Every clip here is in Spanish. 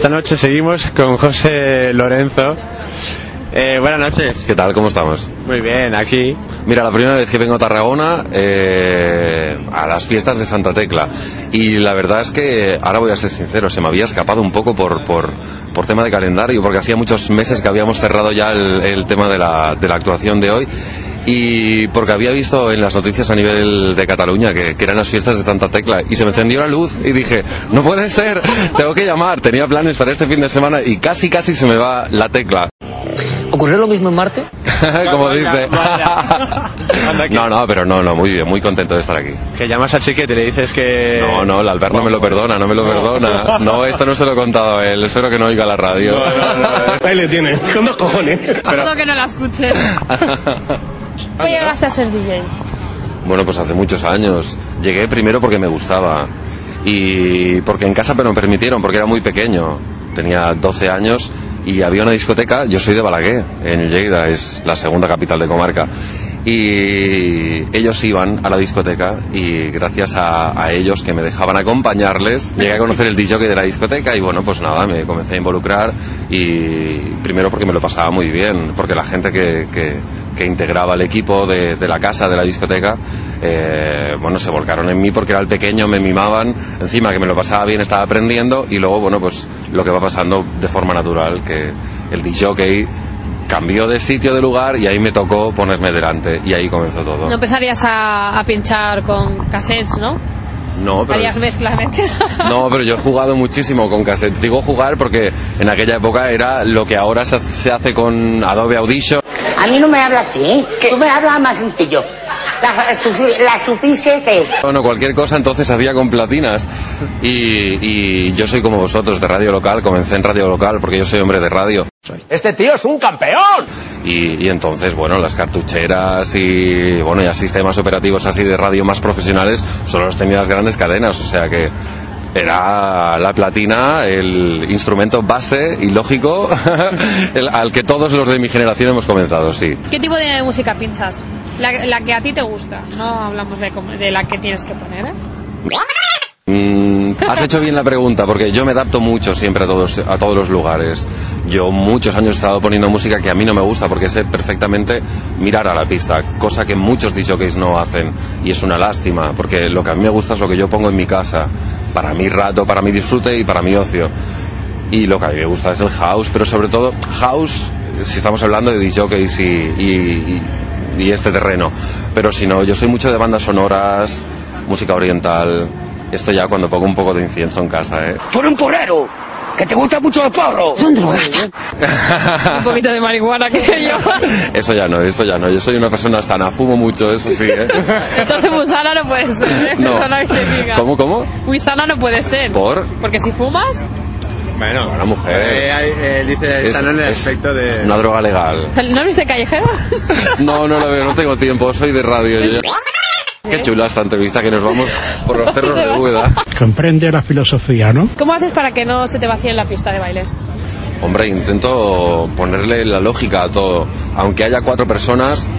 Esta noche seguimos con José Lorenzo. Eh, buenas noches. ¿Qué tal? ¿Cómo estamos? Muy bien, aquí. Mira, la primera vez que vengo a Tarragona eh, las fiestas de Santa Tecla y la verdad es que, ahora voy a ser sincero, se me había escapado un poco por, por, por tema de calendario porque hacía muchos meses que habíamos cerrado ya el, tema de la, de la actuación de hoy y porque había visto en las noticias a nivel de Cataluña que, eran las fiestas de Santa Tecla y se me encendió la luz y dije, no puede ser, tengo que llamar, tenía planes para este fin de semana y casi casi se me va la tecla. ¿Ocurrió lo mismo en Marte? Como dice. no, no, pero no, no, muy bien, muy contento de estar aquí. Que llamas a Chiquete y le dices que... No, no, el Albert no me lo perdona, no me lo perdona. No, esto no se lo he contado a él, espero que no oiga la radio. No, no, no, Ahí le tiene, con dos cojones. Pero... que no la escuché. ¿Cómo llegaste a ser DJ? Bueno, pues hace muchos años. Llegué primero porque me gustaba y porque en casa me lo permitieron, porque era muy pequeño. Tenía 12 años y había una discoteca, yo soy de Balaguer, en Lleida, es la segunda capital de comarca. Y ellos iban a la discoteca y gracias a, ellos que me dejaban acompañarles, llegué a conocer el DJ de la discoteca y bueno, pues nada, me comencé a involucrar y primero porque me lo pasaba muy bien, porque la gente que, que, que integraba el equipo de, de, la casa, de la discoteca, eh, bueno, se volcaron en mí porque era el pequeño, me mimaban, encima que me lo pasaba bien, estaba aprendiendo y luego, bueno, pues lo que va pasando de forma natural, que el DJ cambió de sitio, de lugar y ahí me tocó ponerme delante y ahí comenzó todo. No empezarías a, a pinchar con cassettes, ¿no? No, pero. Harías mezclas, No, pero yo he jugado muchísimo con cassette. Digo jugar porque en aquella época era lo que ahora se hace con Adobe Audition. A mí no me habla así, tú me hablas más sencillo. La, la suficie que Bueno, cualquier cosa entonces hacía con platinas. Y, y, yo soy como vosotros, de radio local. Comencé en radio local porque yo soy hombre de radio. ¡Este tío es un campeón! Y, y entonces, bueno, las cartucheras y, bueno, ya sistemas operativos así de radio más profesionales solo los tenía las grandes cadenas. O sea que era la platina el instrumento base y lógico el, al que todos los de mi generación hemos comenzado, sí. ¿Qué tipo de música pinchas? La, la que a ti te gusta, no hablamos de, de la que tienes que poner, ¿eh? Mm, has hecho bien la pregunta porque yo me adapto mucho siempre a todos, a todos los lugares. Yo muchos años he estado poniendo música que a mí no me gusta porque sé perfectamente mirar a la pista, cosa que muchos DJs no hacen y es una lástima porque lo que a mí me gusta es lo que yo pongo en mi casa, para mi rato, para mi disfrute y para mi ocio. Y lo que a mí me gusta es el house, pero sobre todo house, si estamos hablando de DJs y, y, y, este terreno. Pero si no, yo soy mucho de bandas sonoras, música oriental, esto ya cuando pongo un poco de incienso en casa, ¿eh? ¡Por un porrero! ¡Que te gusta mucho el porro! ¿Dónde lo un poquito de marihuana que yo. Eso ya no, eso ya no. Yo soy una persona sana, fumo mucho, eso sí, ¿eh? Entonces muy sana no puede ser, ¿eh? No. ¿Cómo, cómo? Muy sana no puede ser. ¿Por? Porque si fumas... Bueno, la mujer. Eh, eh, dice es, en el aspecto de. Una droga legal. ¿No viste callejero? no, no lo veo, no tengo tiempo, soy de radio. Yo. Qué chula esta entrevista que nos vamos por los cerros de Úbeda. Comprende la filosofía, ¿no? ¿Cómo haces para que no se te vacíe en la pista de baile? Hombre, intento ponerle la lógica a todo. Aunque haya cuatro personas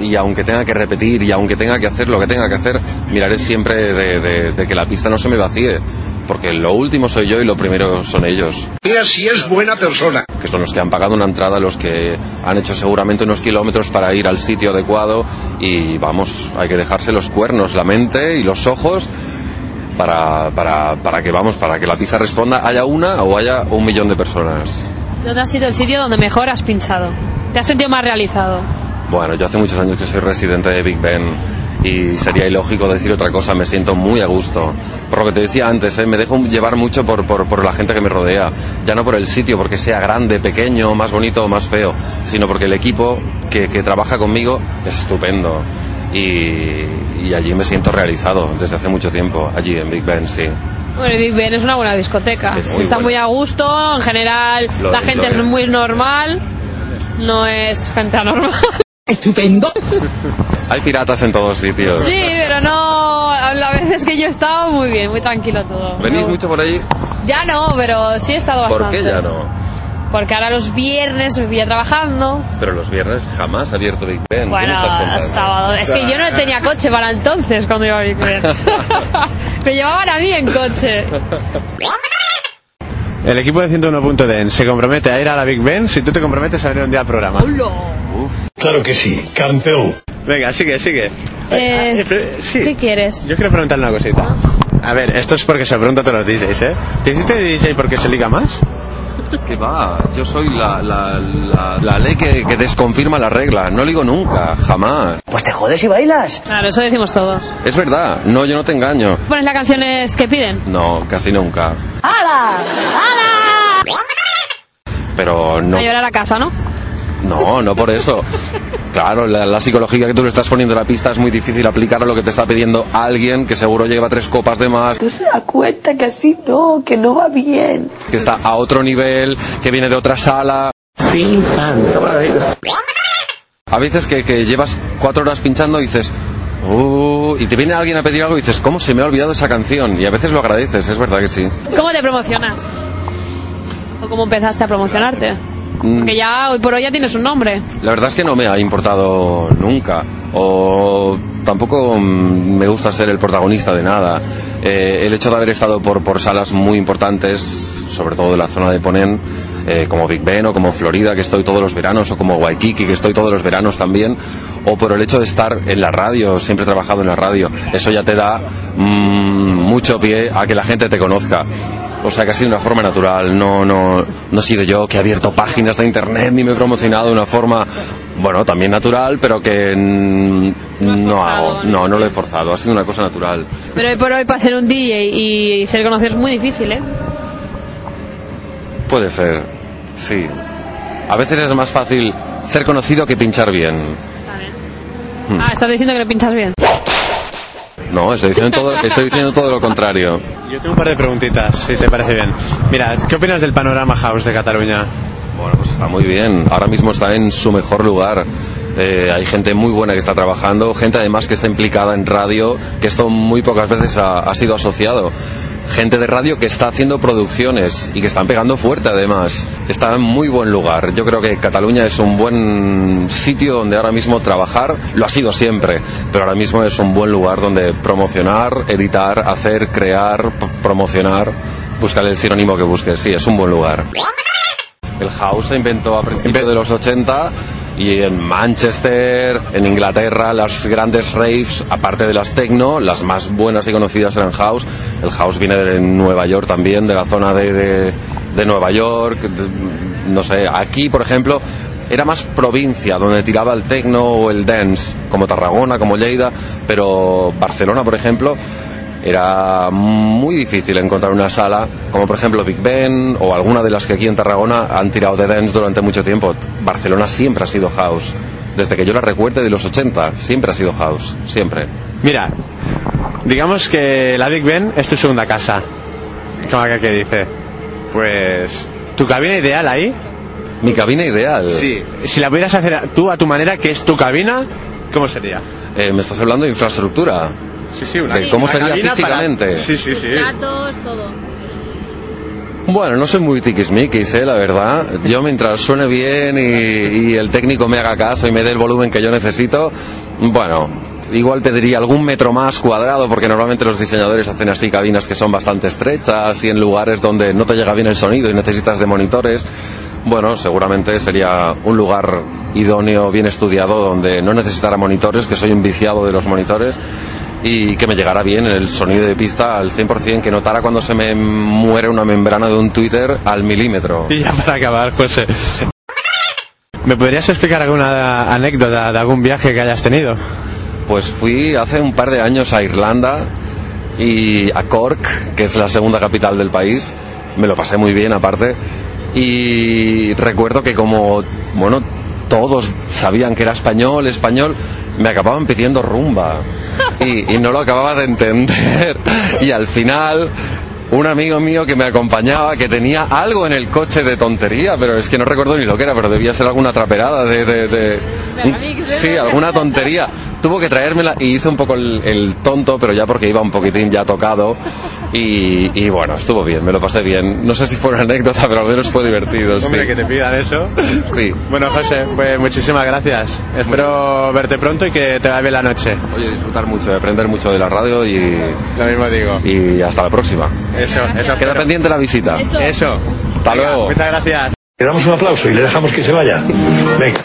y aunque tenga que repetir y aunque tenga que hacer lo que tenga que hacer, miraré siempre de, de, de que la pista no se me vacíe. Porque lo último soy yo y lo primero son ellos. Mira si es buena persona. Que son los que han pagado una entrada, los que han hecho seguramente unos kilómetros para ir al sitio adecuado y vamos, hay que dejarse los cuernos, la mente y los ojos para, para, para que vamos, para que la pista responda, haya una o haya un millón de personas. ¿Dónde ha sido el sitio donde mejor has pinchado? ¿Te has sentido más realizado? Bueno, yo hace muchos años que soy residente de Big Ben y sería ilógico decir otra cosa, me siento muy a gusto. Por lo que te decía antes, ¿eh? me dejo llevar mucho por, por, por, la gente que me rodea, ya no por el sitio, porque sea grande, pequeño, más bonito o más feo, sino porque el equipo que, que trabaja conmigo es estupendo. Y, y allí me siento realizado desde hace mucho tiempo, allí en Big Ben, sí. Bueno, Big Ben es una buena discoteca. Es muy Está buena. muy a gusto, en general Lo la es, gente es es. muy normal, no es gente anormal. Hay piratas en todos sitios. Sí, pero no, a veces que yo he estado muy bien, muy tranquilo todo. ¿Venís No- mucho por allí? Ya no, pero sí he estado ¿Por bastante. qué ya no? Porque ahora los viernes me pilla trabajando. Pero los viernes jamás ha abierto Big Ben. ¿Qué me Bueno, sábado. Es que yo no tenía coche para entonces cuando iba a Big Ben. me llevaban a mí en coche. El equipo de 101.den se compromete a ir a la Big Ben si tú te comprometes a venir un día al programa. Claro que sí, campeón. Venga, sigue, sigue. Eh, Eh, pero- sí. ¿Qué quieres? Yo quiero preguntarle una cosita. A ver, esto es porque se lo pregunto a todos los DJs, ¿eh? ¿Te hiciste DJ porque se liga más? ¿Qué va? Yo soy la, la, la, la ley que, que desconfirma la regla. No digo nunca, jamás. Pues te jodes y bailas. Claro, eso decimos todos. Es verdad, no, yo no te engaño. ¿Pones las canciones que piden? No, casi nunca. ¡Hala! ¡Hala! Pero no, A llorar a casa, ¿no? No, no por eso. Claro, la, la psicología que tú le estás poniendo en la pista es muy difícil aplicar a lo que te está pidiendo alguien que seguro lleva tres copas de más, Tú se da cuenta que así no, que no va bien. que está a otro nivel, que viene de otra sala. A veces que, que llevas cuatro horas pinchando y dices, "Uh", y te viene alguien a pedir algo y dices, ¿cómo se me ha olvidado esa canción? Y a veces lo agradeces, es verdad que sí. ¿Cómo te promocionas? ¿O cómo empezaste a promocionarte? Mm, Porque ya hoy por hoy ya tienes un nombre. La verdad es que no me ha importado nunca. O tampoco mm, me gusta ser el protagonista de nada. Eh, el hecho de haber estado por, por salas muy importantes, sobre todo de la zona de Ponent, eh, como Big Ben o como Florida, que estoy todos los veranos, o como Waikiki, que estoy todos los veranos también, o por el hecho de estar en la radio, siempre he trabajado en la radio, eso ya te da mm, mucho pie a que la gente te conozca. O sea que ha sido una forma natural, no, no, no he sido yo que he abierto páginas de internet ni me he promocionado de una forma, bueno, también natural, pero que mm, no hago, no, no lo he forzado, ha sido una cosa natural. Pero hoy por hoy para hacer un DJ y ser conocido es muy difícil, ¿eh? Puede ser, sí. A veces es más fácil ser conocido que pinchar bien. Hmm. Ah, estás diciendo que no pinchas bien. No, estoy diciendo todo, lo contrario. Yo tengo un par de preguntitas, si te parece bien. Mira, ¿qué opinas del panorama house de Cataluña? Bueno, pues está muy bien. Ahora mismo está en su mejor lugar. Eh, hay gente muy buena que está trabajando, gente además que está implicada en radio, que esto muy pocas veces ha, ha sido asociado. Gente de radio que está haciendo producciones y que están pegando fuerte además. Está en muy buen lugar. Yo creo que Cataluña es un buen sitio donde ahora mismo trabajar. Lo ha sido siempre, pero ahora mismo es un buen lugar donde promocionar, editar, hacer, crear, promocionar. Buscar el sinónimo que busques. Sí, es un buen lugar. El house se inventó a principios de los 80 y en Manchester, en Inglaterra, las grandes raves, aparte de las techno, las más buenas y conocidas eran house. El house viene de Nueva York también, de la zona de, de, Nueva York. no sé, aquí, por ejemplo, era más provincia donde tiraba el techno o el dance, como Tarragona, como Lleida, pero Barcelona, por ejemplo, era muy difícil encontrar una sala como por ejemplo Big Ben o alguna de las que aquí en Tarragona han tirado de dance durante mucho tiempo. Barcelona siempre ha sido house. Desde que yo la recuerde de los 80, siempre ha sido house, siempre. Mira, digamos que la Big Ben es tu segunda casa. Como que dice. Pues, ¿tu cabina ideal ahí? Mi cabina ideal. Sí. Si la pudieras hacer tú a tu manera, que es tu cabina, ¿cómo sería? Eh, ¿Me estás hablando de infraestructura? Sí, sí, una ¿De cómo una sería cabina para- físicamente? Sí, sí, sí. Datos, todo. Bueno, no soy muy tiquismiquis, eh, la verdad. Yo mientras suene bien y, y el técnico me haga caso y me dé el volumen que yo necesito, bueno, igual pediría algún metro más cuadrado porque normalmente los diseñadores hacen así cabinas que son bastante estrechas y en lugares donde no te llega bien el sonido y necesitas de monitores. Bueno, seguramente sería un lugar idóneo, bien estudiado, donde no necesitara monitores, que soy un viciado de los monitores, y que me llegara bien el sonido de pista al 100%, que notara cuando se me muere una membrana de un Twitter al milímetro. Y ya para acabar, José. ¿Me podrías explicar alguna anécdota de algún viaje que hayas tenido? Pues fui hace un par de años a Irlanda y a Cork, que es la segunda capital del país. Me lo pasé muy bien aparte. Y recuerdo que como, bueno, todos sabían que era español, español, me acababan pidiendo rumba. Y, y no lo acababa de entender. Y al final un amigo mío que me acompañaba que tenía algo en el coche de tontería, pero es que no recuerdo ni lo que era, pero debía ser alguna traperada de... de, de- un- sí, alguna tontería. Tuvo que traérmela y hizo un poco el, el tonto, pero ya porque iba un poquitín ya tocado. Y, y bueno, estuvo bien, me lo pasé bien. No sé si fue una anécdota, pero al menos fue divertido. sí. Hombre, que te pidan eso. Sí. Bueno, José, pues muchísimas gracias. Espero verte pronto y que te vaya bien la noche. Oye, disfrutar mucho, aprender mucho de la radio y, Lo mismo digo. y hasta la próxima. Eso, eso. Queda pendiente la visita. Eso. Hasta Venga, luego. Muchas gracias. Le damos un aplauso y le dejamos que se vaya. Venga.